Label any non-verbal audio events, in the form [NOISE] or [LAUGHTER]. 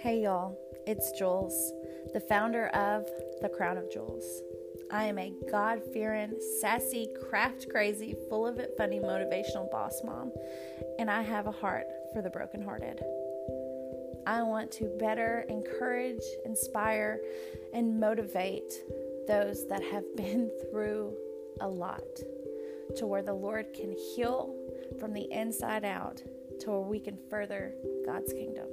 Hey y'all, it's Jules, the founder of The Crown of Jewels. I am a God fearing, sassy, craft crazy, full of it funny motivational boss mom, and I have a heart for the brokenhearted. I want to better encourage, inspire, and motivate those that have [LAUGHS] been through a lot to where the Lord can heal from the inside out to where we can further God's kingdom.